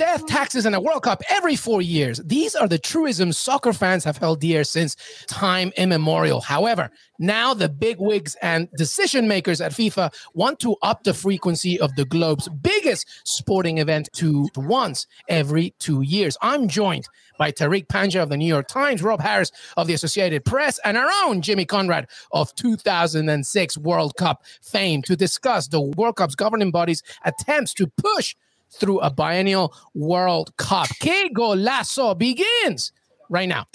Death, taxes, and a World Cup every four years. These are the truisms soccer fans have held dear since time immemorial. However, now the big wigs and decision makers at FIFA want to up the frequency of the globe's biggest sporting event to once every two years. I'm joined by Tariq Panja of the New York Times, Rob Harris of the Associated Press, and our own Jimmy Conrad of 2006 World Cup fame to discuss the World Cup's governing body's attempts to push through a biennial World Cup. Que Golazo begins right now.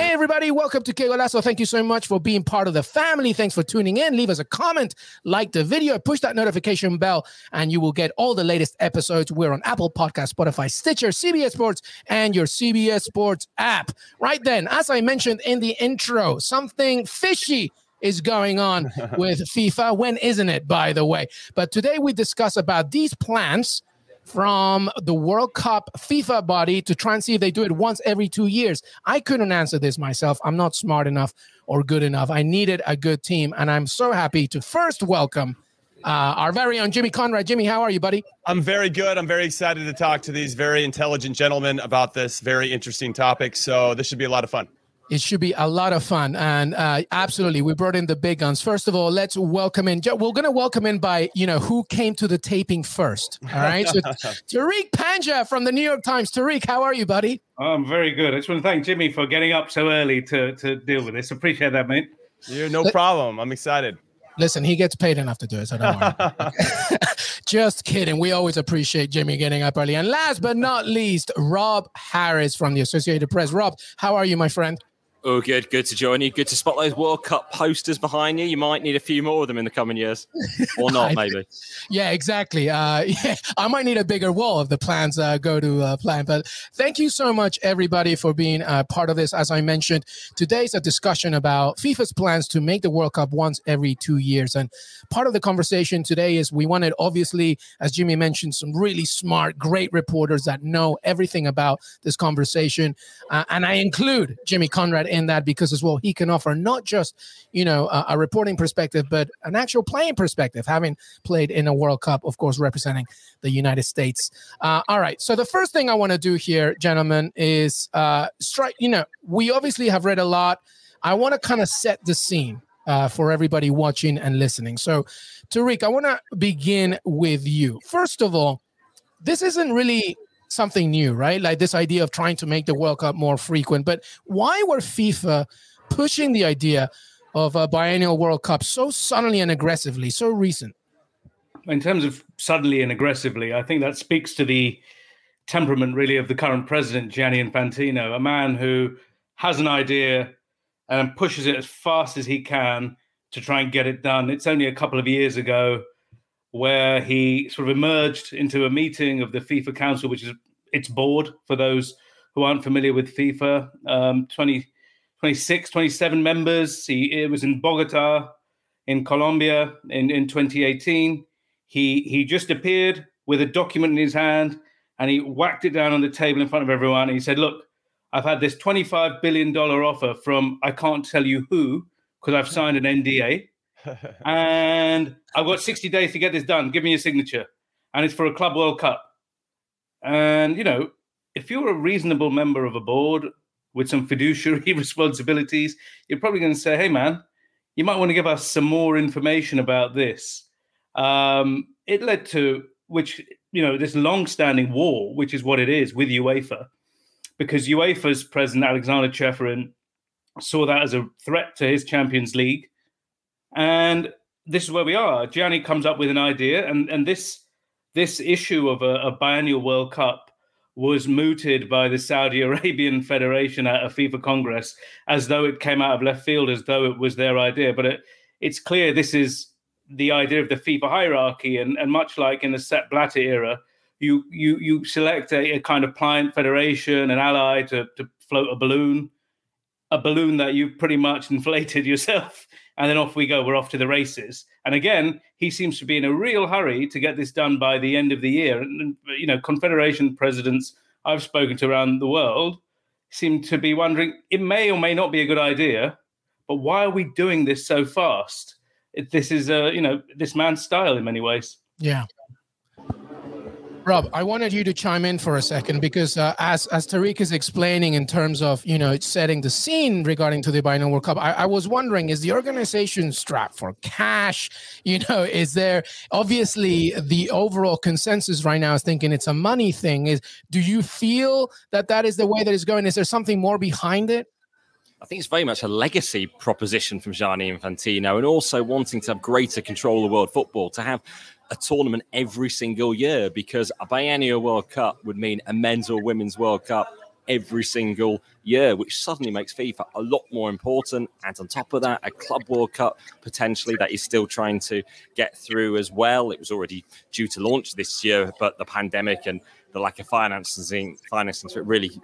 Hey, everybody, welcome to Que Golazo. Thank you so much for being part of the family. Thanks for tuning in. Leave us a comment, like the video, push that notification bell, and you will get all the latest episodes. We're on Apple Podcast, Spotify, Stitcher, CBS Sports, and your CBS Sports app. Right then, as I mentioned in the intro, something fishy is going on with FIFA. When isn't it, by the way? But today we discuss about these plans from the World Cup FIFA body to try and see if they do it once every two years. I couldn't answer this myself. I'm not smart enough or good enough. I needed a good team, and I'm so happy to first welcome. Uh, our very own Jimmy Conrad. Jimmy, how are you, buddy? I'm very good. I'm very excited to talk to these very intelligent gentlemen about this very interesting topic. So, this should be a lot of fun. It should be a lot of fun. And uh, absolutely, we brought in the big guns. First of all, let's welcome in. We're going to welcome in by, you know, who came to the taping first. All right. So, Tariq Panja from the New York Times. Tariq, how are you, buddy? I'm very good. I just want to thank Jimmy for getting up so early to, to deal with this. Appreciate that, mate. You're no problem. I'm excited. Listen, he gets paid enough to do it, so don't worry. Just kidding. We always appreciate Jimmy getting up early. And last but not least, Rob Harris from the Associated Press. Rob, how are you, my friend? Oh, good. Good to join you. Good to spot those World Cup posters behind you. You might need a few more of them in the coming years, or not, maybe. yeah, exactly. Uh, yeah, I might need a bigger wall if the plans uh, go to uh, plan. But thank you so much, everybody, for being uh, part of this. As I mentioned, today's a discussion about FIFA's plans to make the World Cup once every two years. And part of the conversation today is we wanted, obviously, as Jimmy mentioned, some really smart, great reporters that know everything about this conversation. Uh, and I include Jimmy Conrad in that because as well he can offer not just you know a, a, reporting perspective but an actual playing perspective having played in a world cup of course representing the united states. Uh, all right. So the first thing i want to do here gentlemen is uh strike you know we obviously have read a lot. I want to kind of set the scene uh, for everybody watching and listening. So tariq i want to begin with you. First of all this isn't really something new, right? Like this idea of trying to make the World Cup more frequent. But why were FIFA pushing the idea of a biennial World Cup so suddenly and aggressively, so recent? In terms of suddenly and aggressively, I think that speaks to the temperament really of the current president, Gianni Infantino, a man who has an idea and pushes it as fast as he can to try and get it done. It's only a couple of years ago where he sort of emerged into a meeting of the FIFA Council, which is its board for those who aren't familiar with FIFA. Um, 20, 26, 27 members. He, it was in Bogota, in Colombia, in, in 2018. He he just appeared with a document in his hand and he whacked it down on the table in front of everyone. And he said, "Look, I've had this 25 billion dollar offer from I can't tell you who because I've signed an NDA." And I've got 60 days to get this done. Give me your signature. And it's for a Club World Cup. And, you know, if you're a reasonable member of a board with some fiduciary responsibilities, you're probably going to say, hey, man, you might want to give us some more information about this. Um, it led to, which, you know, this long standing war, which is what it is with UEFA, because UEFA's president, Aleksander Ceferin, saw that as a threat to his Champions League and this is where we are. Gianni comes up with an idea, and, and this this issue of a, a biennial World Cup was mooted by the Saudi Arabian Federation at a FIFA Congress as though it came out of left field, as though it was their idea. But it, it's clear this is the idea of the FIFA hierarchy, and, and much like in the Sepp Blatter era, you you you select a, a kind of client federation, an ally to, to float a balloon, a balloon that you've pretty much inflated yourself, and then off we go. We're off to the races. And again, he seems to be in a real hurry to get this done by the end of the year. And you know, confederation presidents I've spoken to around the world seem to be wondering it may or may not be a good idea, but why are we doing this so fast? It, this is a you know this man's style in many ways. Yeah. Rob, I wanted you to chime in for a second because uh, as as Tariq is explaining in terms of you know setting the scene regarding to the Biennial World Cup, I, I, was wondering: is the organization strapped for cash? You know, is there obviously the overall consensus right now is thinking it's a money thing? Is do you feel that that is the way that it's going? Is there something more behind it? I think it's very much a legacy proposition from Gianni Infantino and also wanting to have greater control of world football, to have a tournament every single year because a biennial World Cup would mean a men's or women's World Cup every single year, which suddenly makes FIFA a lot more important. And on top of that, a Club World Cup potentially that is still trying to get through as well. It was already due to launch this year, but the pandemic and the lack of financing, financing so it really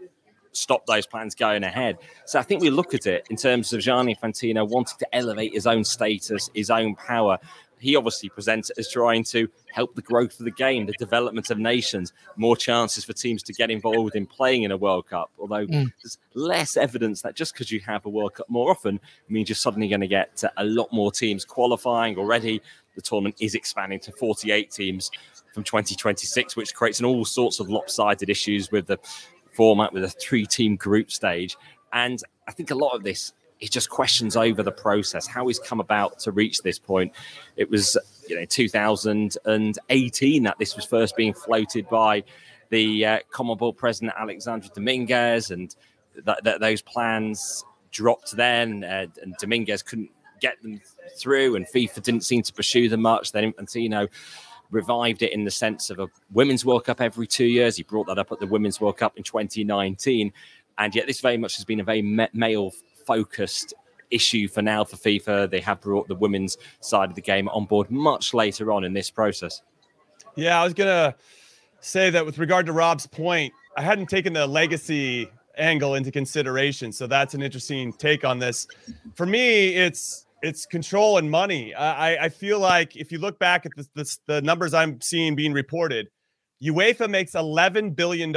stop those plans going ahead. So I think we look at it in terms of Gianni Infantino wanting to elevate his own status, his own power. He obviously presents it as trying to help the growth of the game, the development of nations, more chances for teams to get involved in playing in a World Cup. Although mm. there's less evidence that just because you have a World Cup more often means you're suddenly going to get a lot more teams qualifying already. The tournament is expanding to 48 teams from 2026, which creates an all sorts of lopsided issues with the format with a three team group stage. And I think a lot of this is just questions over the process, how he's come about to reach this point. It was, you know, 2018 that this was first being floated by the uh, CONMEBOL president Alejandro Dominguez, and that, that those plans dropped then, uh, and Dominguez couldn't get them through, and FIFA didn't seem to pursue them much. Then Infantino revived it in the sense of a Women's World Cup every two years. He brought that up at the Women's World Cup in 2019. And yet, this very much has been a very male focused issue for now for FIFA. They have brought the women's side of the game on board much later on in this process. Yeah, I was going to say that with regard to Rob's point, I hadn't taken the legacy angle into consideration. So that's an interesting take on this. For me, it's it's control and money. I, I feel like if you look back at this, this, the numbers I'm seeing being reported, UEFA makes $11 billion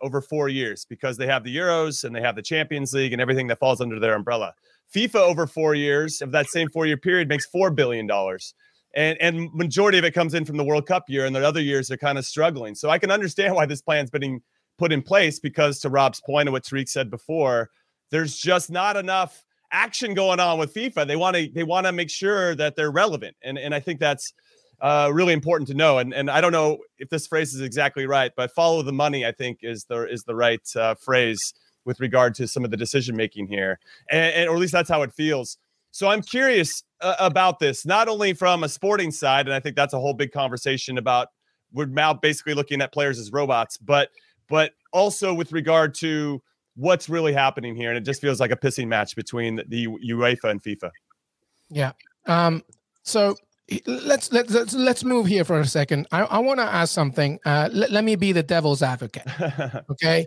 over four years because they have the Euros and they have the Champions League and everything that falls under their umbrella. FIFA over four years of that same four year period makes $4 billion. And, and majority of it comes in from the World Cup year, and the other years are kind of struggling. So I can understand why this plan's been put in place because, to Rob's point of what Tariq said before, there's just not enough action going on with FIFA. They want to they want to make sure that they're relevant, and and I think that's uh, really important to know. And and I don't know if this phrase is exactly right, but follow the money. I think is the is the right uh, phrase with regard to some of the decision making here, and, and, or at least that's how it feels. So I'm curious uh, about this, not only from a sporting side, and I think that's a whole big conversation about we're now basically looking at players as robots, but but also with regard to what's really happening here, and it just feels like a pissing match between the UEFA and FIFA. Yeah. Um. So let's let's let's, let's move here for a second. I, I want to ask something. Uh, let, let me be the devil's advocate. Okay.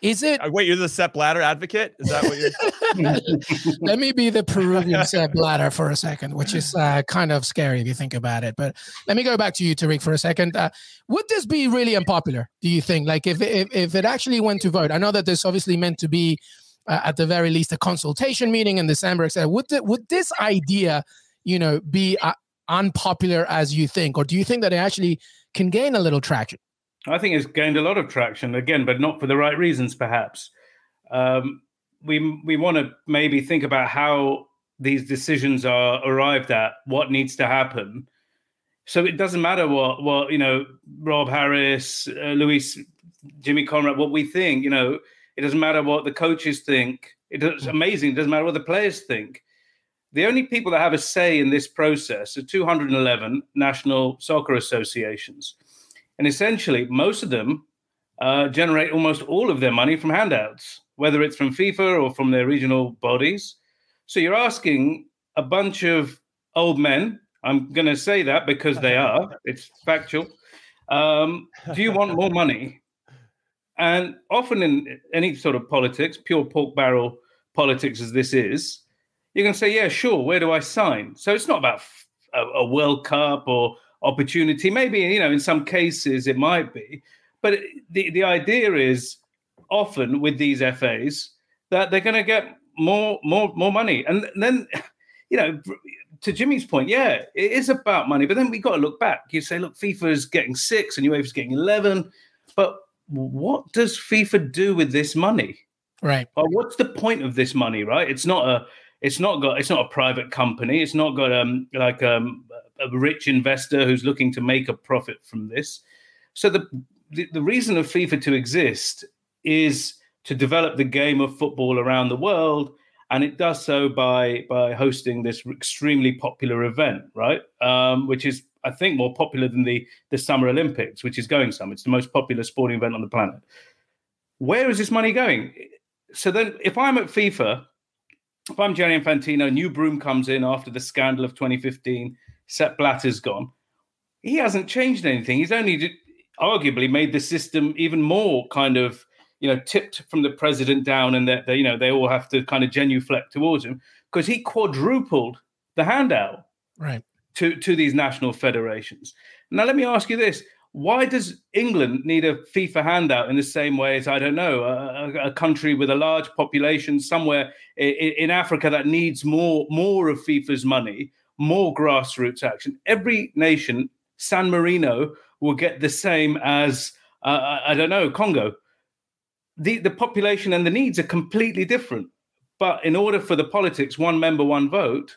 Is it? Uh, wait, you're the Sepp Blatter advocate? Is that what you're? Let me be the Peruvian Sepp Blatter for a second, which is uh, kind of scary if you think about it. But let me go back to you, Tariq, for a second. Uh, would this be really unpopular? Do you think? Like, if if, if it actually went to vote, I know that this obviously meant to be, uh, at the very least, a consultation meeting in December, etc. Would the, would this idea, you know, be uh, unpopular as you think, or do you think that it actually can gain a little traction? I think it's gained a lot of traction again, but not for the right reasons, perhaps. Um, we we want to maybe think about how these decisions are arrived at, what needs to happen. So it doesn't matter what what you know, Rob Harris, uh, Luis, Jimmy Conrad, what we think. You know, it doesn't matter what the coaches think. It's amazing. It doesn't matter what the players think. The only people that have a say in this process are 211 national soccer associations. And essentially, most of them uh, generate almost all of their money from handouts, whether it's from FIFA or from their regional bodies. So you're asking a bunch of old men. I'm going to say that because they are. It's factual. Um, do you want more money? And often in any sort of politics, pure pork barrel politics as this is, you can say, yeah, sure. Where do I sign? So it's not about a, a World Cup or opportunity. Maybe you know, in some cases it might be, but the the idea is often with these FAs that they're going to get more more more money, and then you know. To Jimmy's point, yeah, it is about money, but then we got to look back. You say, look, FIFA is getting six and UEFA is getting eleven, but what does FIFA do with this money? Right. Well, what's the point of this money? Right. It's not a. It's not got. It's not a private company. It's not got um like um a rich investor who's looking to make a profit from this. So the, the, the reason of FIFA to exist is to develop the game of football around the world, and it does so by by hosting this extremely popular event, right? Um, which is I think more popular than the the Summer Olympics, which is going some. It's the most popular sporting event on the planet. Where is this money going? So then, if I'm at FIFA, if I'm Gianni Infantino, new broom comes in after the scandal of 2015 Sepp Blatter's gone. He hasn't changed anything. He's only arguably made the system even more kind of you know tipped from the president down, and that you know they all have to kind of genuflect towards him because he quadrupled the handout right to to these national federations. Now let me ask you this: Why does England need a FIFA handout in the same way as I don't know a, a country with a large population somewhere in, in Africa that needs more more of FIFA's money? More grassroots action. Every nation, San Marino, will get the same as, uh, I don't know, Congo. The, the population and the needs are completely different. But in order for the politics, one member, one vote,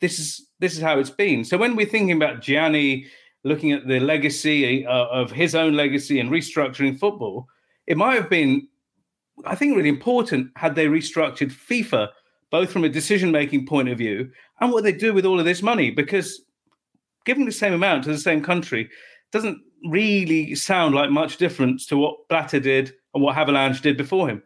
this is this is how it's been. So when we're thinking about Gianni looking at the legacy uh, of his own legacy and restructuring football, it might have been, I think, really important had they restructured FIFA both from a decision making point of view and what they do with all of this money. Because giving the same amount to the same country doesn't really sound like much difference to what Blatter did and what Havelange did before him.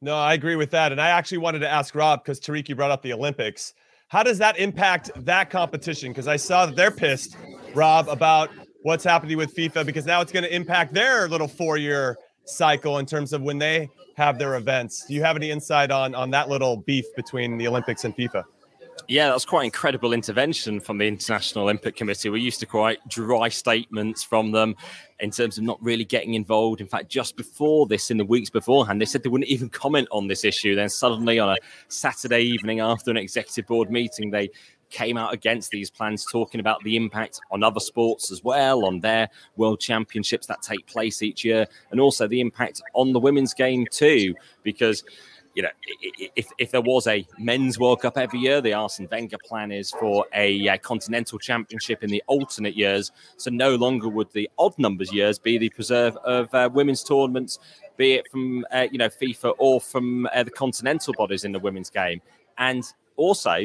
No, I agree with that. And I actually wanted to ask Rob because Tariq, brought up the Olympics. How does that impact that competition? Because I saw that they're pissed, Rob, about what's happening with FIFA because now it's going to impact their little four year cycle in terms of when they have their events. Do you have any insight on on that little beef between the Olympics and FIFA? Yeah, that's quite incredible intervention from the International Olympic Committee. We're used to quite dry statements from them in terms of not really getting involved. In fact, just before this, in the weeks beforehand, they said they wouldn't even comment on this issue. Then suddenly, on a Saturday evening after an executive board meeting, they came out against these plans, talking about the impact on other sports as well, on their world championships that take place each year, and also the impact on the women's game too. Because you know, if, if there was a men's World Cup every year, the Arsene Wenger plan is for a, a, continental championship in the alternate years. So no longer would the odd numbers years be the preserve of uh, women's tournaments, be it from uh, you know FIFA or from uh, the continental bodies in the women's game. And also,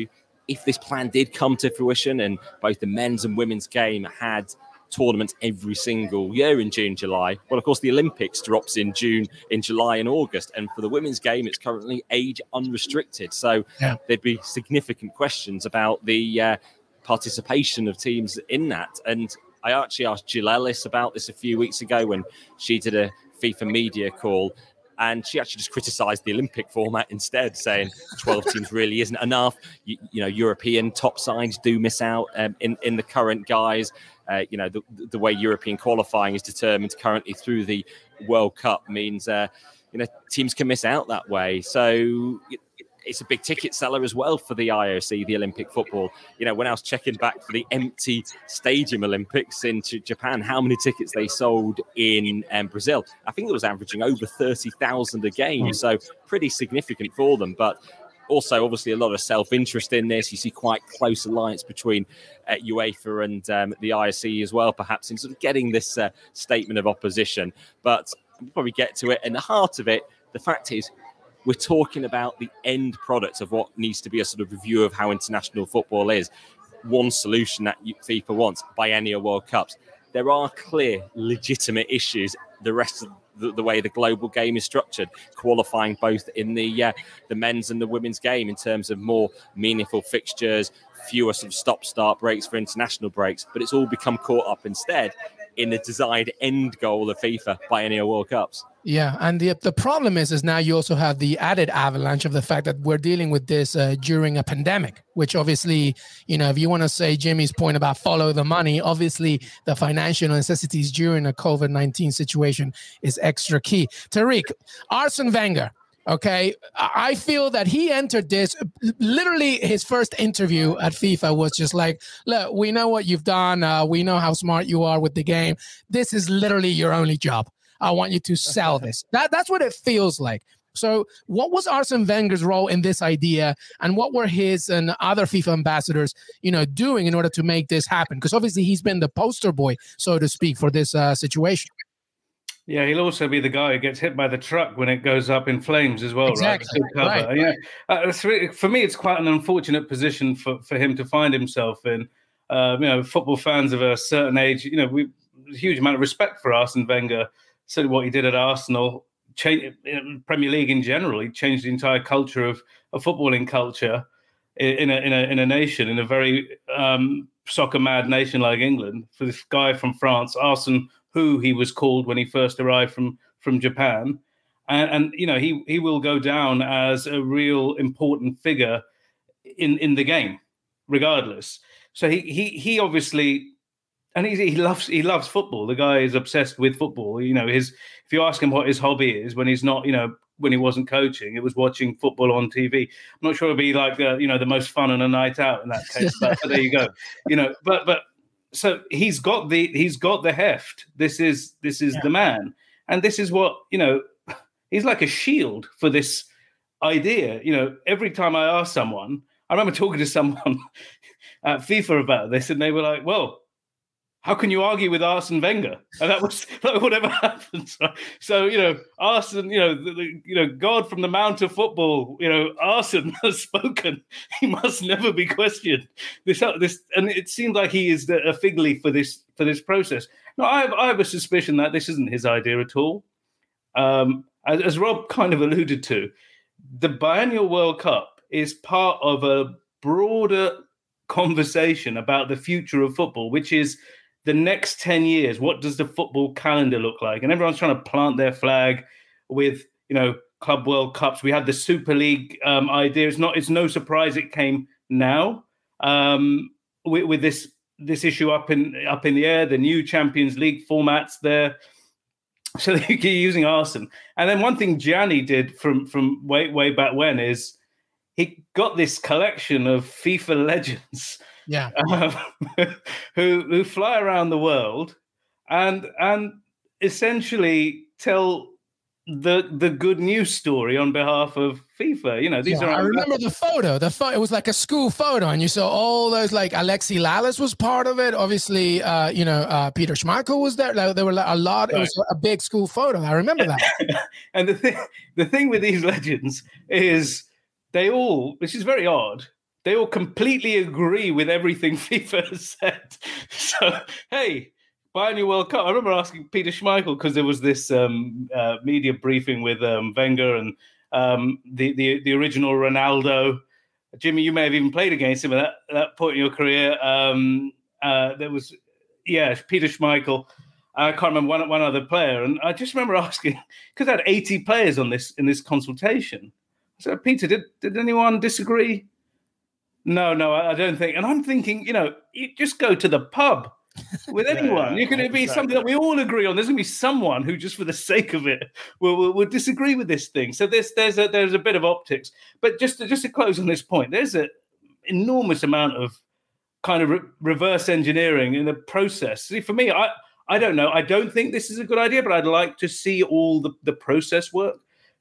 if this plan did come to fruition and both the men's and women's game had tournaments every single year in June, July. Well, of course, the Olympics drops in June, in July, and August. And for the women's game, it's currently age unrestricted. So yeah. there'd be significant questions about the uh, participation of teams in that. And I actually asked Jill Ellis about this a few weeks ago when she did a FIFA media call and she actually just criticised the Olympic format instead, saying 12 teams really isn't enough. You, you, know, European top sides do miss out um, in in the current guise. Uh, you know, the, the way European qualifying is determined currently through the World Cup means uh, you know teams can miss out that way. So it's a big ticket seller as well for the IOC, the Olympic football. You know, when I was checking back for the empty stadium Olympics in Japan, how many tickets they sold in um, Brazil? I think it was averaging over 30,000 a game. Hmm. So pretty significant for them. But also, obviously, a lot of self interest in this. You see quite close alliance between uh, UEFA and um, the IOC as well, perhaps, in sort of getting this uh, statement of opposition. But we'll probably get to it. In the heart of it, the fact is, we're talking about the end product of what needs to be a sort of review of how international football is. One solution that FIFA wants biennial World Cups. There are clear, legitimate issues the rest of the, the, way the global game is structured, qualifying both in the uh, the men's and the women's game in terms of more meaningful fixtures, fewer sort of stop-start breaks for international breaks. But it's all become caught up instead in the desired end goal of FIFA by Biennial World Cups. Yeah, and the the problem is, is now you also have the added avalanche of the fact that we're dealing with this uh, during a pandemic, which obviously, you know, if you want to say Jimmy's point about follow the money, obviously the financial necessities during a COVID nineteen situation is extra key. Tariq, Arsene Wenger, Okay, I feel that he entered this literally his first interview at FIFA was just like, look, we know what you've done. Uh, we know how smart you are with the game. This is literally your only job. I want you to sell this. That that's what it feels like. So, what was Arsene Wenger's role in this idea, and what were his and other FIFA ambassadors, you know, doing in order to make this happen? Because obviously, he's been the poster boy, so to speak, for this uh, situation. Yeah, he'll also be the guy who gets hit by the truck when it goes up in flames as well, exactly. right? right. Yeah, uh, for me, it's quite an unfortunate position for, for him to find himself in. Uh, you know, football fans of a certain age, you know, we a huge amount of respect for Arsene Wenger certainly what he did at Arsenal, change, Premier League in general, he changed the entire culture of a footballing culture in a, in a, in a nation, in a very um, soccer mad nation like England. For this guy from France, Arsene, who he was called when he first arrived from from Japan, and, and you know he he will go down as a real important figure in in the game, regardless. So he he he obviously and he, he loves he loves football. The guy is obsessed with football. You know, his if you ask him what his hobby is when he's not, you know, when he wasn't coaching, it was watching football on TV. I'm not sure it'd be like the, you know the most fun on a night out in that case, but, but there you go. You know, but but so he's got the he's got the heft. This is this is yeah. the man, and this is what you know. He's like a shield for this idea. You know, every time I ask someone, I remember talking to someone at FIFA about this, and they were like, "Well." How can you argue with Arsene Wenger? And that was whatever happens. So you know, Arsene, you know, the, the, you know, God from the Mount of Football, you know, Arsene has spoken. He must never be questioned. This, this, and it seems like he is the, a fig leaf for this for this process. Now, I have, I have a suspicion that this isn't his idea at all. Um, as, as Rob kind of alluded to, the biennial World Cup is part of a broader conversation about the future of football, which is the next 10 years, what does the football calendar look like? And everyone's trying to plant their flag with, you know, Club World Cups. We had the Super League um, idea. It's not. It's no surprise it came now um, with, with, this this issue up in up in the air. The new Champions League formats there. So they're using Arsene. And then one thing Gianni did from from way way back when is he got this collection of FIFA legends yeah, um, who who fly around the world and and essentially tell the the good news story on behalf of FIFA. You know, these yeah, are. I remember the photo. The photo. It was like a school photo, and you saw all those. Like Alexi Lalas was part of it. Obviously, uh, you know, uh, Peter Schmeichel was there. Like, there were like a lot. Right. It was a big school photo. I remember that. and the thing, the thing with these legends is they all, which is very odd, they all completely agree with everything FIFA has said. So, hey, biennial World Cup. I remember asking Peter Schmeichel because there was this um, uh, media briefing with um, Wenger and um, the, the the original Ronaldo. Jimmy, you may have even played against him at that, that point in your career. Um, uh, there was, yeah, Peter Schmeichel. I can't remember one one other player, and I just remember asking because I had eighty players on this in this consultation. So, Peter, did did anyone disagree? No, no, I don't think. And I'm thinking, you know, you just go to the pub with anyone. You're going to be something that we all agree on. There's going to be someone who, just for the sake of it, will, will, will, disagree with this thing. So there's there's a there's a bit of optics. But just to, just to close on this point, there's an enormous amount of kind of re- reverse engineering in the process. See, for me, I I don't know. I don't think this is a good idea, but I'd like to see all the the process work.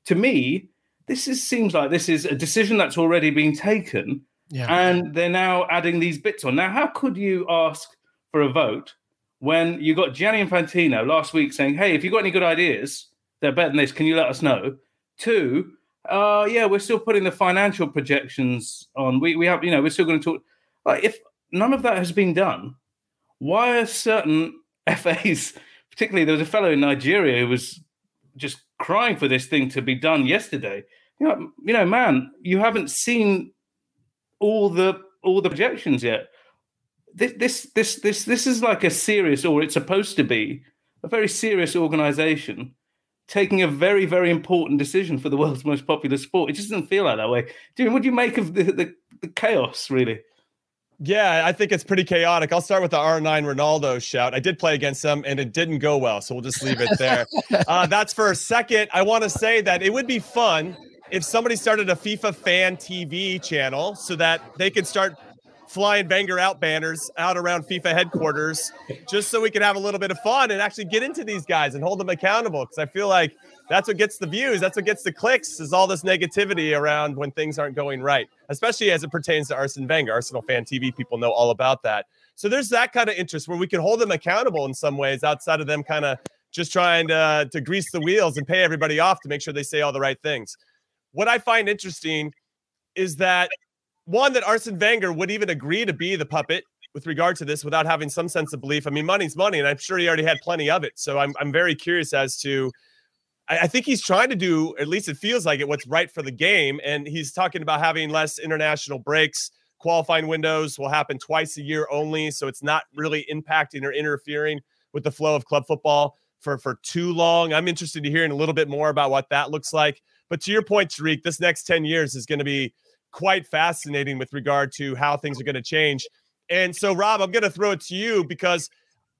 To me, this is seems like this is a decision that's already been taken yeah. And they're now adding these bits on. Now, how could you ask for a vote when you got Gianni Infantino last week saying, hey, if you've got any good ideas, they're better than this, can you let us know? Two, uh, yeah, we're still putting the financial projections on. We, we have, you know, we're still going to talk. Like, if none of that has been done, why are certain FAs particularly there was a fellow in Nigeria who was just crying for this thing to be done yesterday. You know, you know, man, you haven't seen all the all the projections yet. This this this this this is like a serious, or it's supposed to be a very serious organization taking a very very important decision for the world's most popular sport. It just doesn't feel like that way. Do what do you make of the, the, the chaos, really? Yeah, I think it's pretty chaotic. I'll start with the R9 Ronaldo shout. I did play against them and it didn't go well. So we'll just leave it there. uh, that's for a second. I want to say that it would be fun if somebody started a FIFA fan TV channel so that they could start flying Wenger out banners out around FIFA headquarters just so we can have a little bit of fun and actually get into these guys and hold them accountable. Because I feel like that's what gets the views, that's what gets the clicks, is all this negativity around when things aren't going right, especially as it pertains to Arsene Wenger. Arsenal fan TV people know all about that. So there's that kind of interest where we can hold them accountable in some ways outside of them kind of just trying to, to grease the wheels and pay everybody off to make sure they say all the right things. What I find interesting is that one that Arsene Wenger would even agree to be the puppet with regard to this without having some sense of belief. I mean, money's money, and I'm sure he already had plenty of it. So I'm I'm very curious as to. I, I think he's trying to do, at least it feels like it, what's right for the game, and he's talking about having less international breaks. Qualifying windows will happen twice a year only, so it's not really impacting or interfering with the flow of club football for for too long. I'm interested in hearing a little bit more about what that looks like. But to your point, Tariq, this next 10 years is going to be quite fascinating with regard to how things are going to change. And so, Rob, I'm going to throw it to you because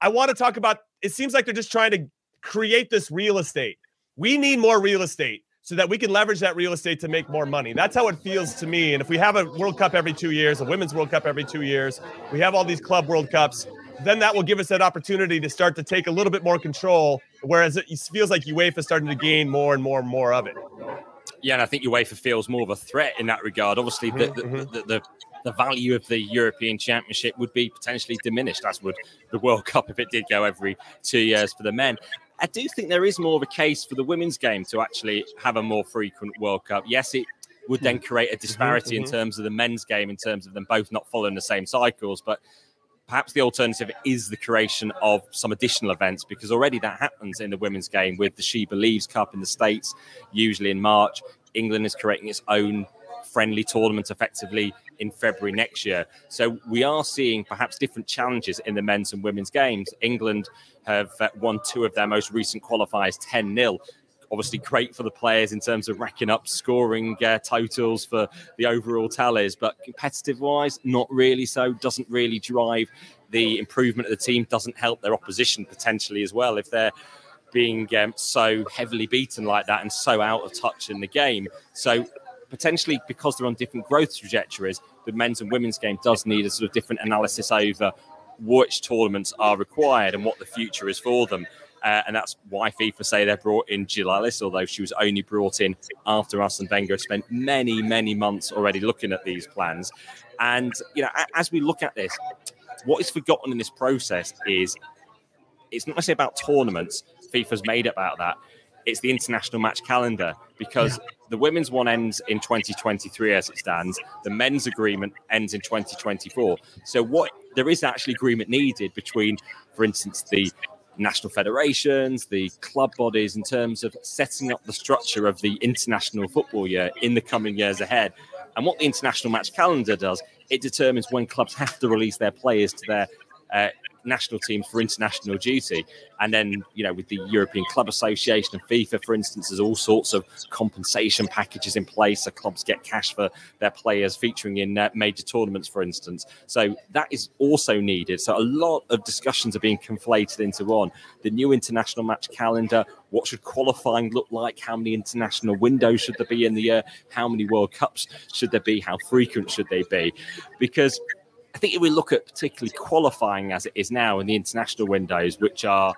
I want to talk about it seems like they're just trying to create this real estate. We need more real estate so that we can leverage that real estate to make more money. That's how it feels to me. And if we have a World Cup every two years, a Women's World Cup every two years, we have all these Club World Cups, then that will give us that opportunity to start to take a little bit more control. Whereas it feels like UEFA is starting to gain more and more and more of it. Yeah, and I think UEFA feels more of a threat in that regard. Obviously, the, mm-hmm. the, the, the, the value of the European Championship would be potentially diminished, as would the World Cup if it did go every two years for the men. I do think there is more of a case for the women's game to actually have a more frequent World Cup. Yes, it would then create a disparity mm-hmm. in terms of the men's game, in terms of them both not following the same cycles. But perhaps the alternative is the creation of some additional events because already that happens in the women's game with the She Believes Cup in the States, usually in March. England is creating its own friendly tournament effectively in February next year. So we are seeing perhaps different challenges in the men's and women's games. England have uh, won two of their most recent qualifiers 10 0 obviously great for the players in terms of racking up scoring uh, totals for the overall tallies, but competitive wise, not really so. Doesn't really drive the improvement of the team. Doesn't help their opposition potentially as well if they're being um, so heavily beaten like that and so out of touch in the game. So potentially because they're on different growth trajectories, the men's and women's game does need a sort of different analysis over which tournaments are required and what the future is for them. Uh, and that's why FIFA say they brought in Jill Ellis, although she was only brought in after Arsene Wenger spent many, many months already looking at these plans. And, you know, as we look at this, what is forgotten in this process is it's not necessarily about tournaments. FIFA's made about that. It's the international match calendar because yeah. the women's one ends in 2023 as it stands. The men's agreement ends in 2024. So what there is actually agreement needed between, for instance, the national federations, the club bodies, in terms of setting up the structure of the international football year in the coming years ahead. And what the international match calendar does, it determines when clubs have to release their players to their uh, national team for international duty. And then, you know, with the European Club Association and FIFA, for instance, there's all sorts of compensation packages in place so clubs get cash for their players featuring in uh, major tournaments, for instance. So that is also needed. So a lot of discussions are being conflated into one. The new international match calendar, what should qualifying look like? How many international windows should there be in the year? How many World Cups should there be? How frequent should they be? Because I think if we look at particularly qualifying as it is now in the international windows, which are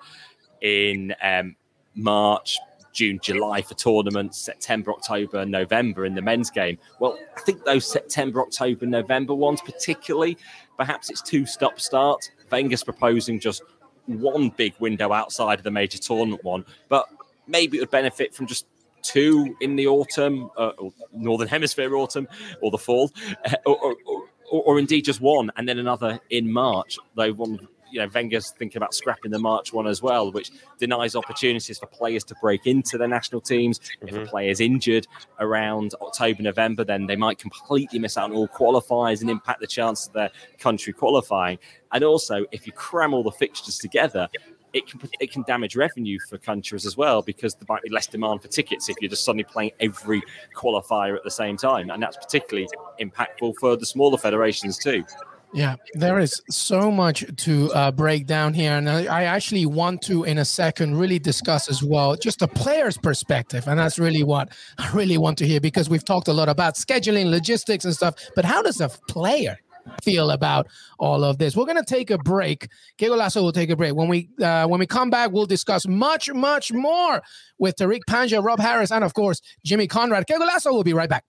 in um, March, June, July for tournaments, September, October, November in the men's game. Well, I think those September, October, November ones, particularly, perhaps it's too stop start. Wenger's proposing just one big window outside of the major tournament one, but maybe it would benefit from just two in the autumn, uh, or northern hemisphere autumn, or the fall, uh, or, or, or, or, indeed just one and then another in March. Though one you know, Wenger's thinking about scrapping the March one as well, which denies opportunities for players to break into the national teams. Mm-hmm. If a mm-hmm. player's injured around October, November, then they might completely miss out on all qualifiers and impact the chance of their country qualifying. And also, if you cram all the fixtures together, it can it can damage revenue for countries as well because there might be less demand for tickets if you're just suddenly playing every qualifier at the same time, and that's particularly impactful for the smaller federations too. Yeah, there is so much to uh, break down here. And I, actually want to, in a second, really discuss as well just a player's perspective. And that's really what I really want to hear because we've talked a lot about scheduling, logistics, and stuff. But how does a player feel about all of this? We're going to take a break. Que Golazo will take a break. When we uh, when we come back, we'll discuss much, much more with Tariq Panja, Rob Harris, and of course, Jimmy Conrad. Que Golazo will be right back.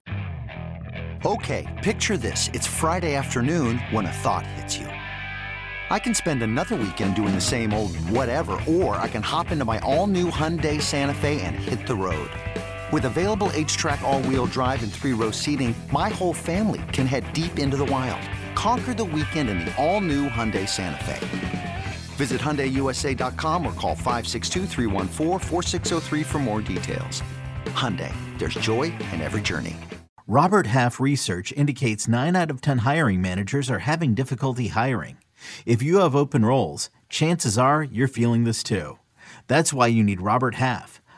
Okay, picture this. It's Friday afternoon when a thought hits you. I can spend another weekend doing the same old whatever, or I can hop into my all-new Hyundai Santa Fe and hit the road. With available H-Track all-wheel drive and three-row seating, my whole family can head deep into the wild. Conquer the weekend in the all-new Hyundai Santa Fe. Visit HyundaiUSA.com or call 562 for more details. Hyundai, there's joy in every journey. Robert Half research indicates 9 out of 10 hiring managers are having difficulty hiring. If you have open roles, chances are you're feeling this too. That's why you need Robert Half.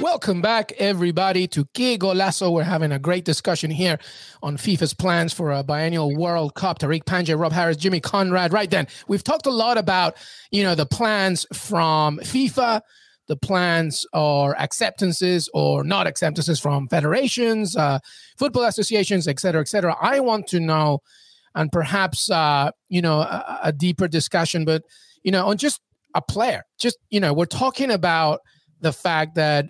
Welcome back, everybody, to Que Golazo. We're having a great discussion here on FIFA's plans for a biennial World Cup. Tariq Panja, Rob Harris, Jimmy Conrad. Right then, we've talked a lot about, you know, the plans from FIFA, the plans or acceptances or not acceptances from federations, uh, football associations, et cetera, et cetera. I want to know, and perhaps, uh, you know, a, a deeper discussion, but, you know, on just a player. Just, you know, we're talking about the fact that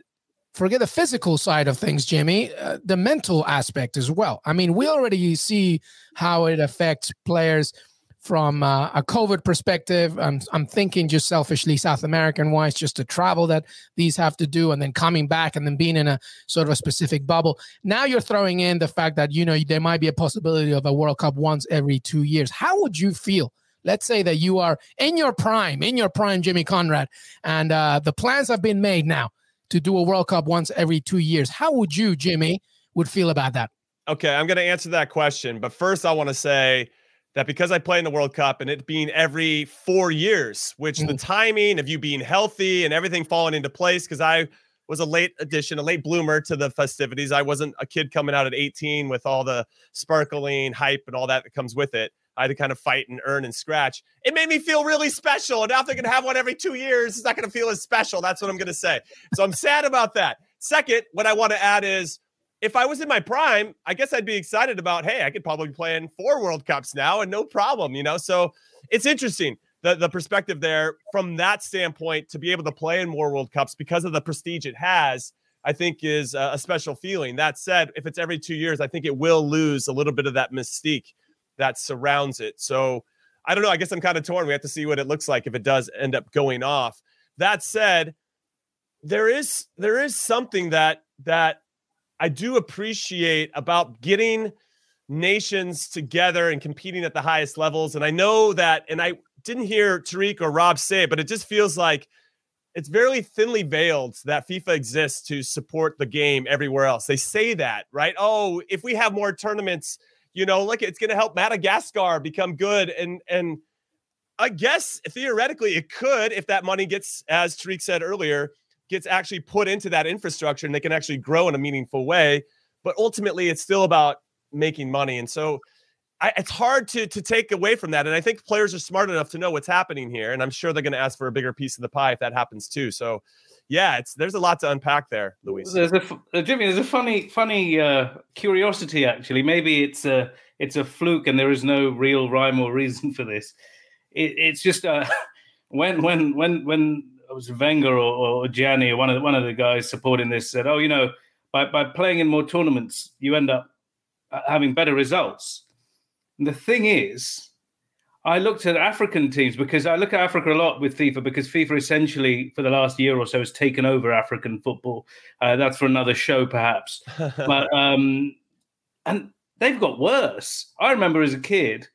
forget the physical side of things, Jimmy, uh, the mental aspect as well. I mean, we already see how it affects players from uh, a COVID perspective. I'm, I'm thinking just selfishly South American wise, just the travel that these have to do and then coming back and then being in a sort of a specific bubble. Now you're throwing in the fact that, you know, there might be a possibility of a World Cup once every two years. How would you feel? Let's say that you are in your prime, in your prime, Jimmy Conrad, and uh, the plans have been made now to do a World Cup once every two years. How would you, Jimmy, would feel about that? Okay, I'm going to answer that question, but first I want to say that because I play in the World Cup and it being every four years, which mm-hmm. the timing of you being healthy and everything falling into place, because I was a late addition, a late bloomer to the festivities. I wasn't a kid coming out at 18 with all the sparkling hype and all that that comes with it. I had to kind of fight and earn and scratch. It made me feel really special. And now if they're going to have one every two years, it's not going to feel as special. That's what I'm going to say. So I'm sad about that. Second, what I want to add is if I was in my prime, I guess I'd be excited about, hey, I could probably play in four World Cups now and no problem, you know? So it's interesting. The, the perspective there from that standpoint to be able to play in more World Cups because of the prestige it has, I think is a, a special feeling. That said, if it's every two years, I think it will lose a little bit of that mystique that surrounds it. So I don't know. I guess I'm kind of torn. We have to see what it looks like if it does end up going off. That said, there is there is something that that I do appreciate about getting nations together and competing at the highest levels. And I know that, and I didn't hear Tariq or Rob say it, but it just feels like it's very thinly veiled that FIFA exists to support the game everywhere else. They say that, right? Oh, if we have more tournaments, you know, look, it's going to help Madagascar become good. And, and I guess theoretically it could if that money gets, as Tariq said earlier, gets actually put into that infrastructure and they can actually grow in a meaningful way. But ultimately, it's still about making money. And so I, it's hard to, to take away from that. And I think players are smart enough to know what's happening here. And I'm sure they're going to ask for a bigger piece of the pie if that happens too. So yeah, it's there's a lot to unpack there, Luis. There's a uh, Jimmy. There's a funny funny uh, curiosity actually. Maybe it's a it's a fluke and there is no real rhyme or reason for this. It, it's just uh, when when when when it was Wenger or, or Gianni one of the, one of the guys supporting this said, oh, you know, by by playing in more tournaments, you end up having better results. And the thing is, I looked at African teams because I look at Africa a lot with FIFA because FIFA essentially for the last year or so has taken over African football. Uh, that's for another show, perhaps. but um, and they've got worse. I remember as a kid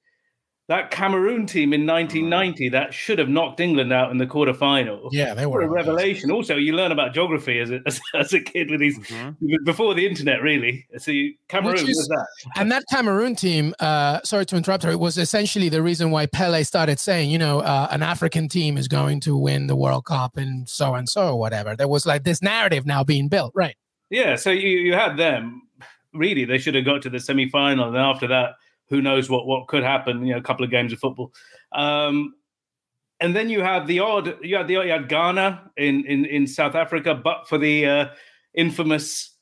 that Cameroon team in 1990 that should have knocked England out in the quarterfinal. Yeah, they were a revelation. Also, you learn about geography as a, as, as a kid with these mm-hmm. before the internet, really. So you, Cameroon is, was that, and that Cameroon team. Uh, sorry to interrupt her. It was essentially the reason why Pele started saying, you know, uh, an African team is going to win the World Cup and so and so, or whatever. There was like this narrative now being built, right? Yeah. So you you had them. Really, they should have got to the semi final, and after that who knows what what could happen? You know, a couple of games of football. Um, and then you have the odd. You had the you had Ghana in in in South Africa, but for the uh, infamous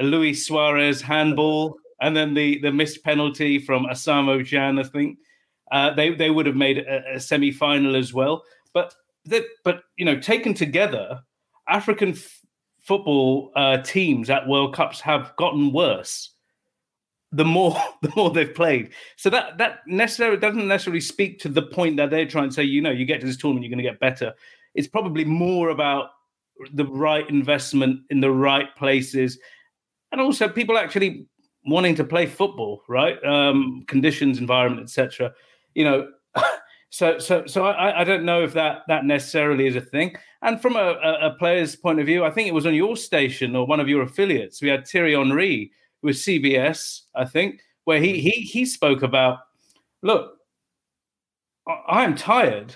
Luis Suarez handball, and then the the missed penalty from Asamoah Gyan, I think. Uh, they they would have made a, a semi final as well. But but you know taken together, African f- football uh, teams at World Cups have gotten worse the more the more they've played. So that that necessarily doesn't necessarily speak to the point that they're trying to say, you know, you get to this tournament, you're going to get better. It's probably more about the right investment in the right places, and also people actually wanting to play football, right? Um, conditions, environment, etc. You know. So, so, so I, I don't know if that that necessarily is a thing. And from a, a, a player's point of view, I think it was on your station or one of your affiliates. We had Thierry Henry, with CBS, I think, where he he he spoke about, look, I am tired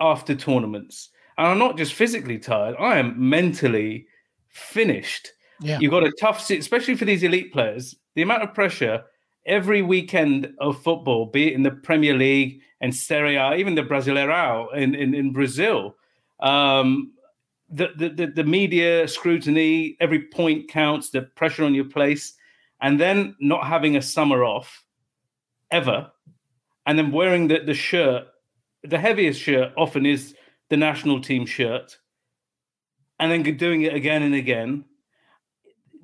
after tournaments, and I'm not just physically tired. I am mentally finished. Yeah. You've got a tough, especially for these elite players. The amount of pressure every weekend of football, be it in the Premier League and Serie A, even the Brasileirão in, in, in Brazil, um, the, the, the media scrutiny, every point counts, the pressure on your place, and then not having a summer off ever, and then wearing the, the shirt, the heaviest shirt often is the national team shirt, and then doing it again and again.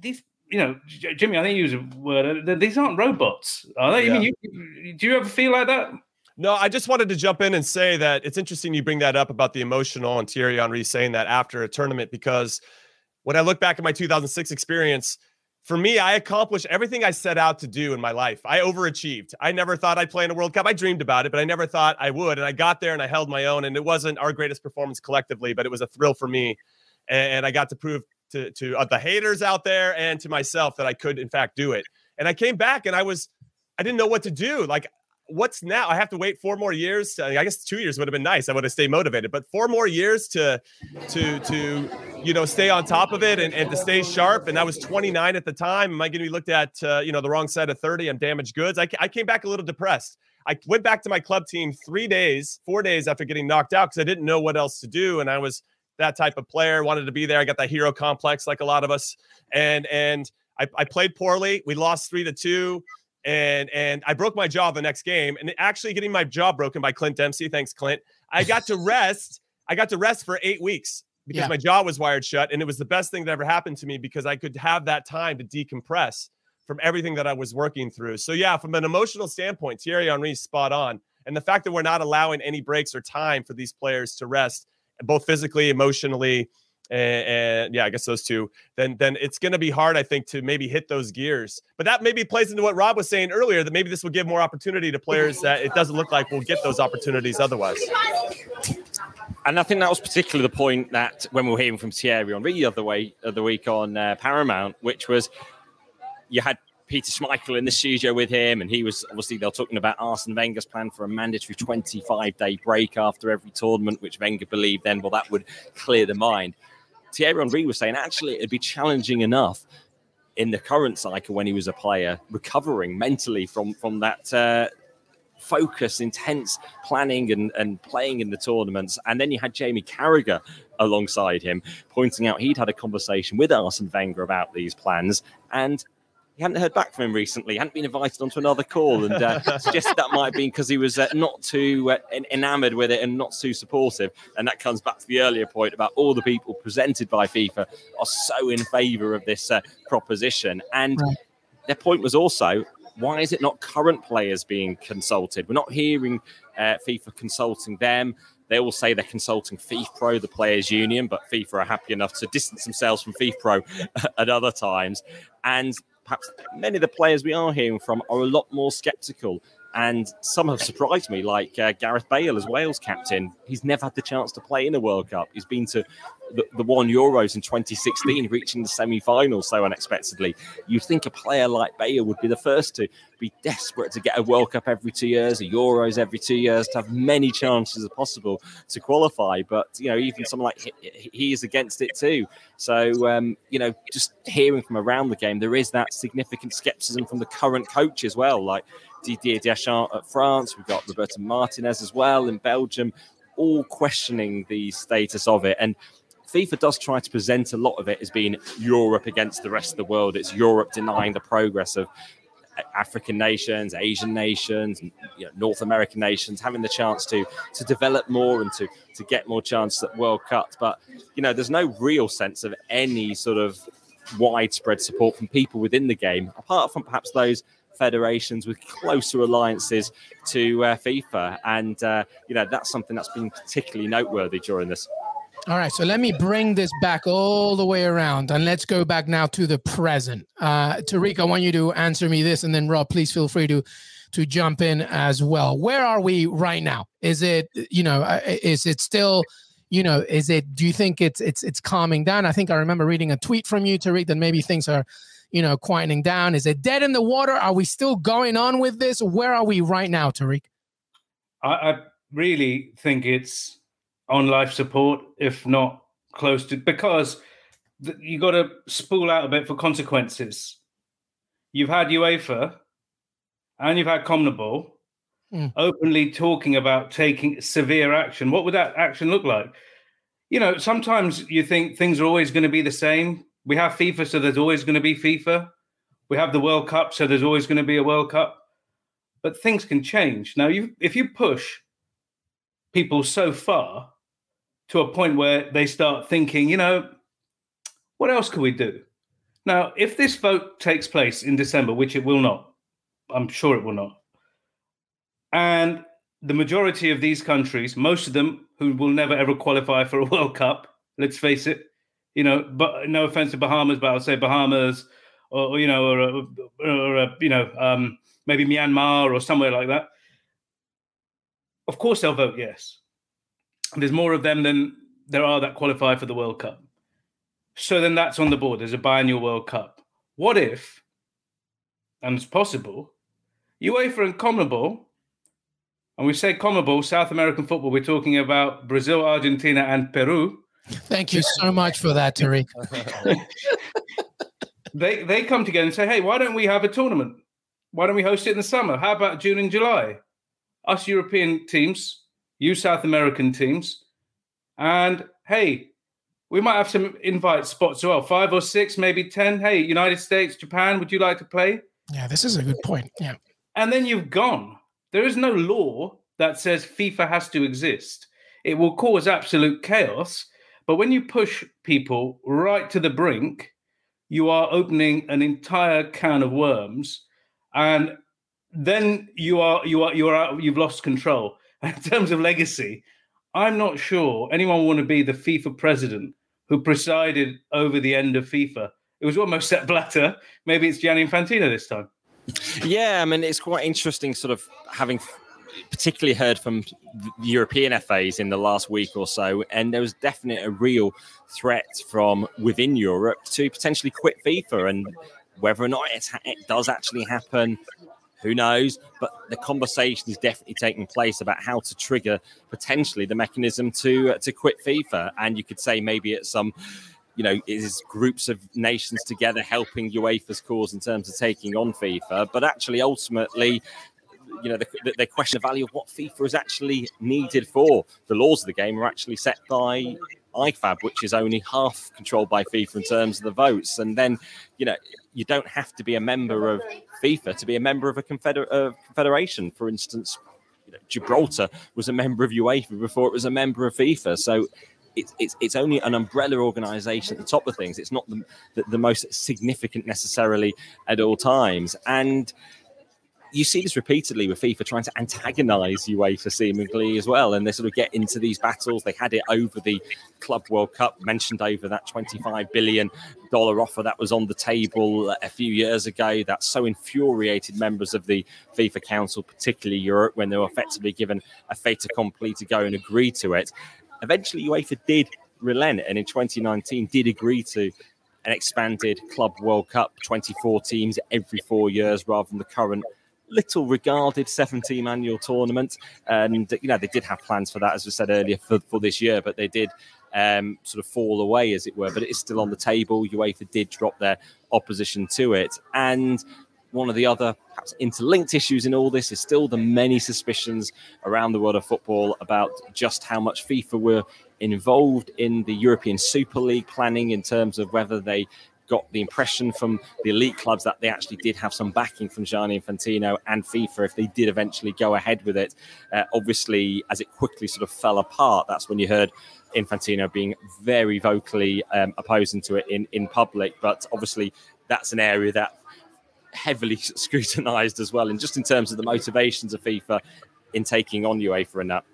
These, you know, Jimmy, I think you use a word. These aren't robots, are they? Yeah. I mean, you, do you ever feel like that? No, I just wanted to jump in and say that it's interesting you bring that up about the emotional and Thierry Henry saying that after a tournament because when I look back at my 2006 experience, for me, I accomplished everything I set out to do in my life. I overachieved. I never thought I'd play in a World Cup. I dreamed about it, but I never thought I would. And I got there and I held my own. And it wasn't our greatest performance collectively, but it was a thrill for me. And I got to prove to, to uh, the haters out there and to myself that I could, in fact, do it. And I came back and I was, I didn't know what to do. Like what's now? I have to wait four more years. I guess two years would have been nice. I would have stayed motivated, but four more years to to to you know stay on top of it and, and to stay sharp. And I was 29 at the time. Am I going to be looked at uh, you know the wrong side of 30? I'm damaged goods. I, I came back a little depressed. I went back to my club team three days, four days after getting knocked out because I didn't know what else to do, and I was that type of player. Wanted to be there. I got that hero complex like a lot of us, and and I, I played poorly. We lost three to two and and I broke my jaw the next game. And actually getting my jaw broken by Clint Dempsey, thanks Clint. I got to rest. I got to rest for eight weeks because yeah. my jaw was wired shut, and it was the best thing that ever happened to me because I could have that time to decompress from everything that I was working through. So yeah, from an emotional standpoint, Thierry Henry's spot on, and the fact that we're not allowing any breaks or time for these players to rest, both physically, emotionally and, and, yeah, I guess those two, then then it's going to be hard, I think, to maybe hit those gears. But that maybe plays into what Rob was saying earlier that maybe this will give more opportunity to players that it doesn't look like we'll get those opportunities otherwise. And I think that was particularly the point that when we were hearing from Thierry Henry the other way of the week on uh, Paramount, which was you had Peter Schmeichel in the studio with him, and he was obviously they're talking about Arsene Wenger's plan for a mandatory 25 day break after every tournament, which Wenger believed then, well, that would clear the mind. Thierry Henry was saying actually it'd be challenging enough in the current cycle when he was a player, recovering mentally from from that uh, focus, intense planning and, and playing in the tournaments. And then you had Jamie Carragher alongside him, pointing out he'd had a conversation with Arsene Wenger about these plans. And he hadn't heard back from him recently. He hadn't been invited onto another call, and uh, suggested that might have been because he was uh, not too uh, enamored with it and not too supportive. And that comes back to the earlier point about all the people presented by FIFA are so in favour of this uh, proposition. And right. their point was also Why is it not current players being consulted? We're not hearing uh, FIFA consulting them. They all say they're consulting FIFPro, the players' union, but FIFA are happy enough to distance themselves from FIFPro at other times. And perhaps many of the players we are hearing from are a lot more sceptical. And some have surprised me, like uh, Gareth Bale as Wales captain. He's never had the chance to play in a World Cup. He's been to the, the one Euros in 2016, reaching the semi final so unexpectedly. You'd think a player like Bale would be the first to be desperate to get a World Cup every two years, a Euros every two years, to have many chances as possible to qualify. But, you know, even someone like he, he is against it too. So, um, you know, just hearing from around the game, there is that significant skepticism from the current coach as well. Like, Didier Deschamps at France. We've got Roberto Martinez as well in Belgium, all questioning the status of it. And FIFA does try to present a lot of it as being Europe against the rest of the world. It's Europe denying the progress of African nations, Asian nations, you know, North American nations having the chance to to develop more and to to get more chance at World Cups. But you know, there's no real sense of any sort of widespread support from people within the game, apart from perhaps those federations with closer alliances to uh, FIFA, and uh, you know that's something that's been particularly noteworthy during this. All right, so let me bring this back all the way around, and let's go back now to the present. Uh, Tariq, I want you to answer me this, and then Rob, please feel free to to jump in as well. Where are we right now? Is it you know uh, is it still you know is it do you think it's it's it's calming down? I think I remember reading a tweet from you, Tariq, that maybe things are you know, quieting down? Is it dead in the water? Are we still going on with this? Where are we right now, Tariq? I, I really think it's on life support, if not close to, because th- you got to spool out a bit for consequences. You've had UEFA and you've had CONMEBOL mm. openly talking about taking severe action. What would that action look like? You know, sometimes you think things are always going to be the same we have FIFA, so there's always going to be FIFA. We have the World Cup, so there's always going to be a World Cup. But things can change. Now, you, if you push people so far to a point where they start thinking, you know, what else can we do? Now, if this vote takes place in December, which it will not, I'm sure it will not, and the majority of these countries, most of them who will never ever qualify for a World Cup, let's face it, you know, but no offense to Bahamas, but I'll say Bahamas, or, or you know, or, or, or you know, um, maybe Myanmar or somewhere like that. Of course, they'll vote yes. There's more of them than there are that qualify for the World Cup. So then that's on the board. There's a biannual World Cup. What if, and it's possible, UEFA and CONMEBOL, and we say CONMEBOL, South American football, we're talking about Brazil, Argentina, and Peru Thank you so much for that, Tariq. they they come together and say, "Hey, why don't we have a tournament? Why don't we host it in the summer? How about June and July? Us European teams, you South American teams, and hey, we might have some invite spots as well, five or six, maybe ten. Hey, United States, Japan, would you like to play? Yeah, this is a good point. Yeah, and then you've gone. There is no law that says FIFA has to exist. It will cause absolute chaos but when you push people right to the brink, you are opening an entire can of worms, and then you are you are you are out, you've lost control. In terms of legacy, I'm not sure anyone want to be the FIFA president who presided over the end of FIFA. It was almost Sepp Blatter. Maybe it's Gianni Infantino this time. Yeah, I mean, it's quite interesting, sort of having particularly heard from European FAs in the last week or so, and there was definitely a real threat from within Europe to potentially quit FIFA. And whether or not it does actually happen, who knows? But the conversation is definitely taking place about how to trigger potentially the mechanism to uh, to quit FIFA. And you could say maybe it's some you know, is groups of nations together helping UEFA's cause in terms of taking on FIFA. But actually, ultimately, you know, they, they question the value of what FIFA is actually needed for. The laws of the game are actually set by IFAB, which is only half controlled by FIFA in terms of the votes. And then, you know, you don't have to be a member of FIFA to be a member of a confeder- uh, confederation. For instance, Gibraltar was a member of UEFA before it was a member of FIFA. So it's, it's, it's only an umbrella organization at the top of things. It's not the, the, the most significant necessarily at all times. And you see this repeatedly with FIFA trying to antagonize UEFA seemingly as well. And they sort of get into these battles. They had it over the Club World Cup, mentioned over that $25 billion offer that was on the table a few years ago. That so infuriated members of the FIFA Council, particularly Europe, when they were effectively given a fait accompli to go and agree to it. Eventually, UEFA did relent and in 2019 did agree to an expanded Club World Cup, 24 teams every four years rather than the current little regarded seven team annual tournament. And, you know, they did have plans for that, as we said earlier, for, for this year, but they did um, sort of fall away, as it were. But it is still on the table. UEFA did drop their opposition to it. And one of the other perhaps interlinked issues in all this is still the many suspicions around the world of football about just how much FIFA were involved in the European Super League planning in terms of whether they got the impression from the elite clubs that they actually did have some backing from Gianni Infantino and FIFA if they did eventually go ahead with it. Uh, obviously, as it quickly sort of fell apart, that's when you heard Infantino being very vocally um, opposing to it in, in public. But obviously, that's an area that heavily scrutinized as well. And just in terms of the motivations of FIFA in taking on UEFA and that.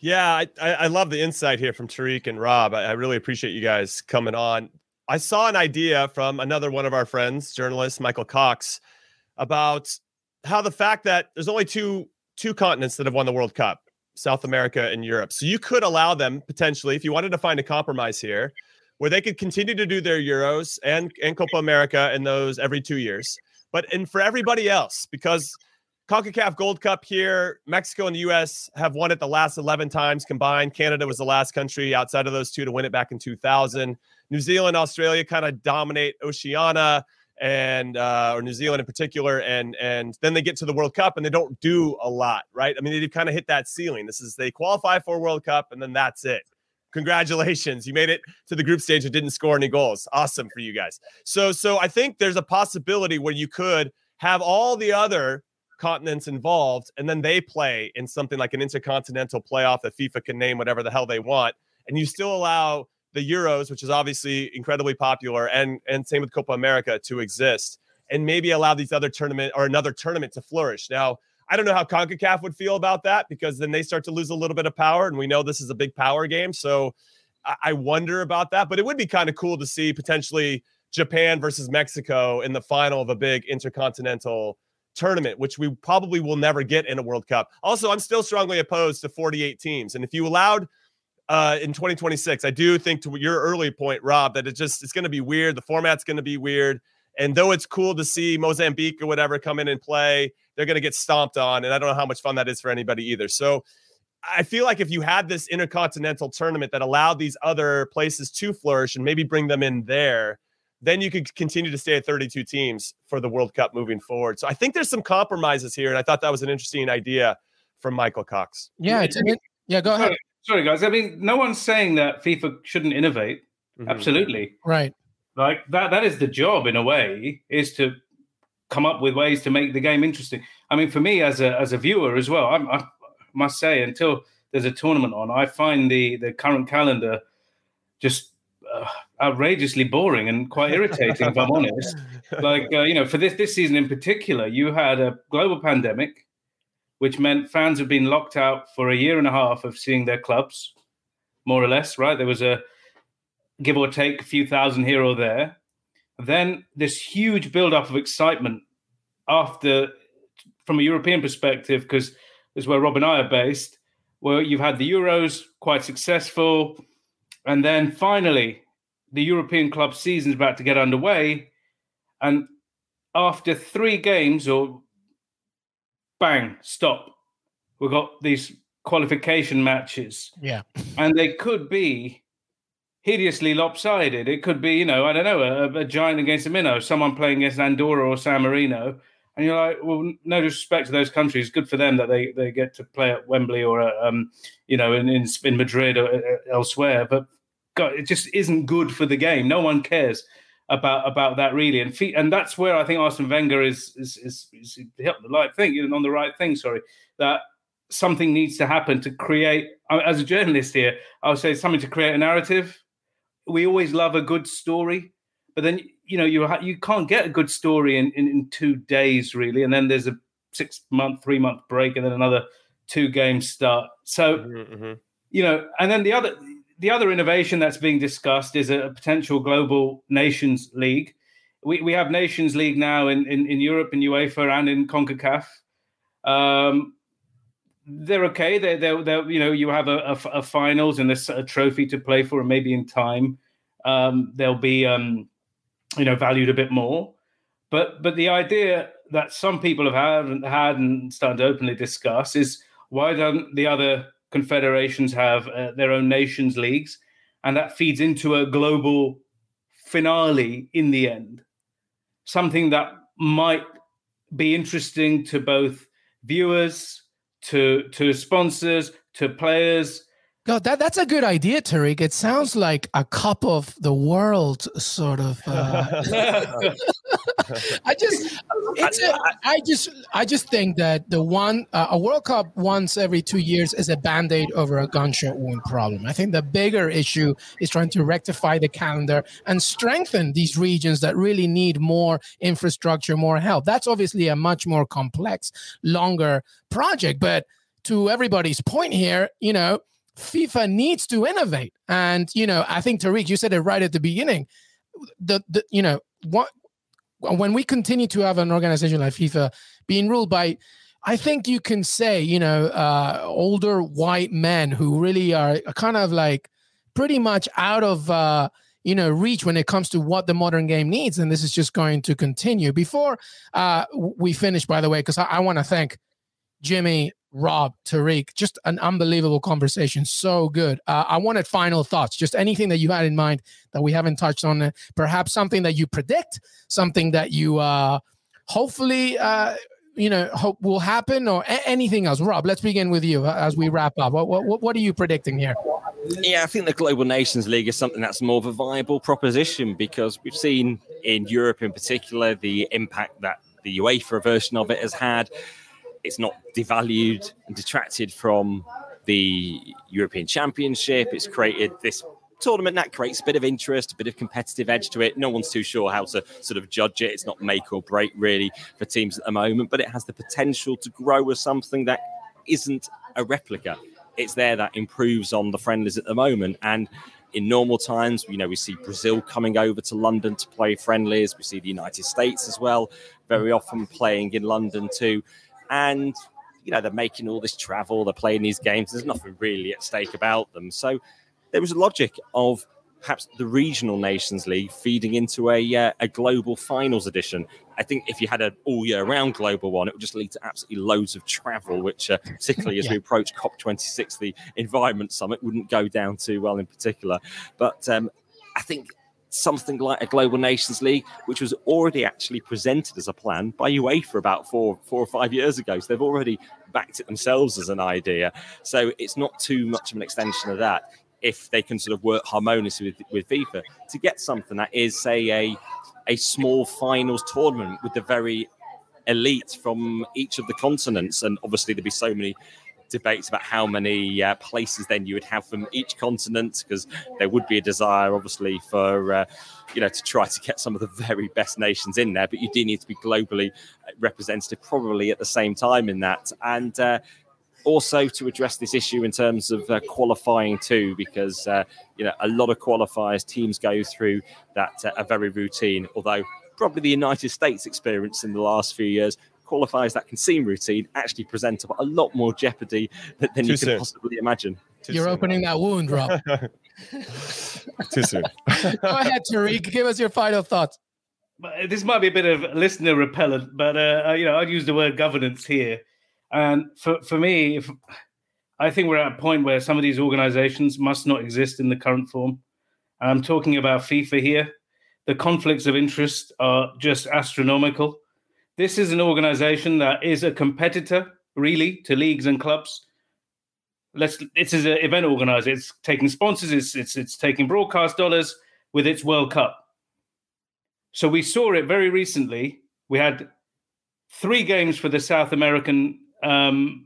Yeah, I, I love the insight here from Tariq and Rob. I, I really appreciate you guys coming on. I saw an idea from another one of our friends, journalist Michael Cox, about how the fact that there's only two two continents that have won the World Cup, South America and Europe. So you could allow them potentially, if you wanted to find a compromise here, where they could continue to do their Euros and and Copa America and those every two years. But and for everybody else, because CONCACAF Gold Cup here, Mexico and the US have won it the last 11 times combined. Canada was the last country outside of those two to win it back in 2000. New Zealand, Australia kind of dominate Oceania and uh, or New Zealand in particular, and and then they get to the World Cup and they don't do a lot, right? I mean, they kind of hit that ceiling. This is they qualify for World Cup and then that's it. Congratulations, you made it to the group stage and didn't score any goals. Awesome for you guys. So so I think there's a possibility where you could have all the other continents involved, and then they play in something like an intercontinental playoff that FIFA can name whatever the hell they want, and you still allow the Euros, which is obviously incredibly popular, and and same with Copa America to exist, and maybe allow these other tournament or another tournament to flourish. Now, I don't know how CONCACAF would feel about that because then they start to lose a little bit of power, and we know this is a big power game, so I wonder about that. But it would be kind of cool to see potentially Japan versus Mexico in the final of a big intercontinental tournament, which we probably will never get in a World Cup. Also, I'm still strongly opposed to 48 teams, and if you allowed uh, in 2026. I do think to your early point, Rob, that it just it's going to be weird. The format's going to be weird. And though it's cool to see Mozambique or whatever come in and play, they're going to get stomped on. And I don't know how much fun that is for anybody either. So I feel like if you had this intercontinental tournament that allowed these other places to flourish and maybe bring them in there, then you could continue to stay at 32 teams for the World Cup moving forward. So I think there's some compromises here. And I thought that was an interesting idea from Michael Cox. Yeah, it's, yeah, go ahead sorry guys. I mean, no one's saying that FIFA shouldn't innovate. Mm-hmm. Absolutely, right. Like that. That is the job in a way, is to come up with ways to make the game interesting. I mean, for me as a as a viewer as well, I, I must say, until there's a tournament on, I find the the current calendar just uh, outrageously boring and quite irritating, if I'm honest. Like uh, you know, for this this season in particular, you had a global pandemic which meant fans have been locked out for a year and a half of seeing their clubs, more or less, right? There was a give or take a few thousand here or there. Then this huge build-up of excitement after, from a European perspective, because this is where Rob and I are based, where you've had the Euros quite successful, and then finally the European club season is about to get underway, and after three games or bang, stop. We've got these qualification matches. Yeah. And they could be hideously lopsided. It could be, you know, I don't know, a, a giant against a minnow, someone playing against Andorra or San Marino. And you're like, well, no disrespect to those countries. Good for them that they, they get to play at Wembley or, at, um, you know, in, in, in Madrid or uh, elsewhere. But God, it just isn't good for the game. No one cares about about that really, and and that's where I think Arsene Wenger is is is, is the right thing, on the right thing. Sorry, that something needs to happen to create. As a journalist here, I would say something to create a narrative. We always love a good story, but then you know you you can't get a good story in, in, in two days really, and then there's a six month, three month break, and then another two games start. So, mm-hmm, mm-hmm. you know, and then the other the other innovation that's being discussed is a potential global nations league. We, we have Nations League now in, in, in Europe, in UEFA, and in CONCACAF. Um, they're okay. They're, they're, they're, you know, you have a, a, a, finals and a trophy to play for, and maybe in time um, they'll be, um, you know, valued a bit more. But but the idea that some people have had and had and started to openly discuss is why don't the other confederations have uh, their own nations leagues, and that feeds into a global finale in the end. Something that might be interesting to both viewers, to to sponsors, to players, God, that, that's a good idea, Tariq. It sounds like a cup of the world sort of. Uh, I just, it's a, I just, I just think that the one uh, a World Cup once every two years is a band aid over a gunshot wound problem. I think the bigger issue is trying to rectify the calendar and strengthen these regions that really need more infrastructure, more help. That's obviously a much more complex, longer project, but to everybody's point here, you know FIFA needs to innovate. And, you know, I think Tariq, you said it right at the beginning. The, the you know, what when we continue to have an organization like FIFA being ruled by I think you can say, you know, uh, older white men who really are kind of like pretty much out of, uh, you know, reach when it comes to what the modern game needs. And this is just going to continue. Before uh, we finish, by the way, because I, I want to thank Jimmy Rob, Tariq, just an unbelievable conversation. So good. Uh, I wanted final thoughts, just anything that you had in mind that we haven't touched on. Perhaps something that you predict, something that you uh, hopefully, uh, you know, hope will happen, or a- anything else. Rob, let's begin with you uh, as we wrap up. What, what, what are you predicting here? Yeah, I think the Global Nations League is something that's more of a viable proposition because we've seen in Europe, in particular, the impact that the UEFA version of it has had it's not devalued and detracted from the European Championship. It's created this tournament that creates a bit of interest, a bit of competitive edge to it. No one's too sure how to sort of judge it. It's not make or break really for teams at the moment, but it has the potential to grow as something that isn't a replica. It's there that improves on the friendlies at the moment. And in normal times, you know, we see Brazil coming over to London to play friendlies. We see the United States as well, very often playing in London too and you know they're making all this travel, they're playing these games. There's nothing really at stake about them. So there was a logic of perhaps the regional nations league feeding into a uh, a global finals edition. I think if you had an all year round global one, it would just lead to absolutely loads of travel, which uh, particularly as yeah. we approach COP26, the environment summit, wouldn't go down too well in particular. But um, I think something like a Global Nations League, which was already actually presented as a plan by UEFA about four, four or five years ago. So they've already backed it themselves as an idea. So it's not too much of an extension of that. If they can sort of work harmoniously with, with FIFA to get something that is, say, a a small finals tournament with the very elite from each of the continents, and obviously there'd be so many debates about how many uh, places then you would have from each continent, because there would be a desire, obviously, for uh, you know to try to get some of the very best nations in there. But you do need to be globally representative, probably at the same time in that, and. Uh, also to address this issue in terms of uh, qualifying too, because uh, you know a lot of qualifiers teams go through that uh, are very routine. Although probably the United States experience in the last few years qualifiers that can seem routine actually present a lot more jeopardy than, than you can possibly imagine. Too You're soon. opening that wound, Rob. Too soon. Go ahead, Tariq. Give us your final thoughts. This might be a bit of listener repellent, but uh, you know, I'd use the word governance here. And for, for me, if I think we're at a point where some of these organizations must not exist in the current form. I'm talking about FIFA here. The conflicts of interest are just astronomical. This is an organization that is a competitor, really, to leagues and clubs. Let's. It's an event organizer. It's taking sponsors. It's it's it's taking broadcast dollars with its World Cup. So we saw it very recently. We had three games for the South American um,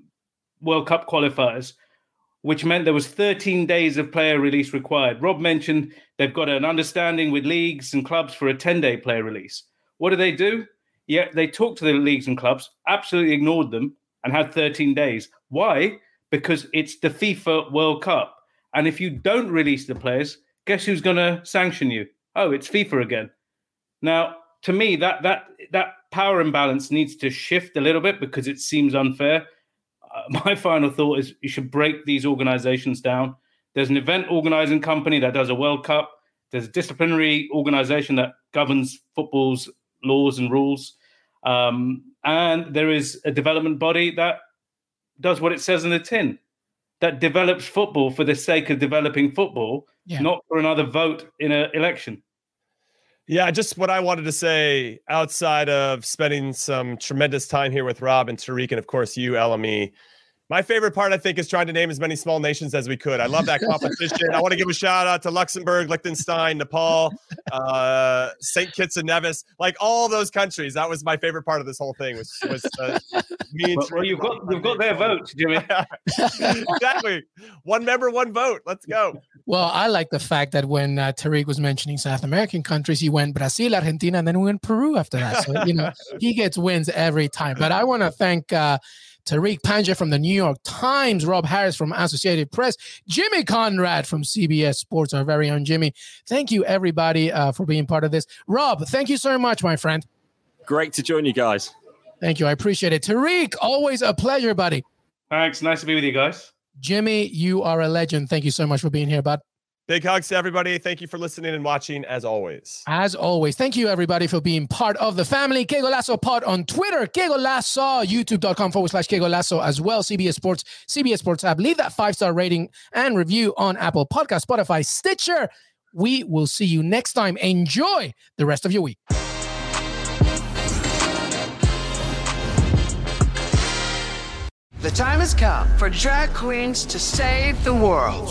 World Cup qualifiers, which meant there was 13 days of player release required. Rob mentioned they've got an understanding with leagues and clubs for a 10-day player release. What do they do? Yet they talked to the leagues and clubs, absolutely ignored them, and had 13 days. Why? Because it's the FIFA World Cup. And if you don't release the players, guess who's going to sanction you? Oh, it's FIFA again. Now, to me, that that that power imbalance needs to shift a little bit because it seems unfair. Uh, my final thought is you should break these organizations down. There's an event organizing company that does a World Cup. There's a disciplinary organization that governs football's laws and rules. Um, and there is a development body that does what it says in the tin that develops football for the sake of developing football, yeah. not for another vote in an election. Yeah, just what I wanted to say outside of spending some tremendous time here with Rob and Tariq, and of course you, LME. My favorite part, I think, is trying to name as many small nations as we could. I love that competition. I want to give a shout out to Luxembourg, Liechtenstein, Nepal, uh, St. Kitts and Nevis, like all those countries. That was my favorite part of this whole thing. Was was uh, me well, well, you've got you've got their vote, Jimmy. exactly. One member, one vote. Let's go. Well, I like the fact that when uh, Tariq was mentioning South American countries, he went Brazil, Argentina, and then we went Peru after that. So you know he gets wins every time. But I want to thank. Uh, Tariq Panja from the New York Times, Rob Harris from Associated Press, Jimmy Conrad from CBS Sports, our very own Jimmy. Thank you, everybody, uh, for being part of this. Rob, thank you so much, my friend. Great to join you guys. Thank you. I appreciate it. Tariq, always a pleasure, buddy. Thanks. Nice to be with you guys. Jimmy, you are a legend. Thank you so much for being here, bud. Big hugs to everybody. Thank you for listening and watching as always. As always. Thank you, everybody, for being part of the family. Que Golazo Pod on Twitter, Que Golazo, youtube.com forward slash Que Golazo as well. CBS Sports, CBS Sports app. Leave that five star rating and review on Apple Podcast, Spotify, Stitcher. We will see you next time. Enjoy the rest of your week. The time has come for drag queens to save the world.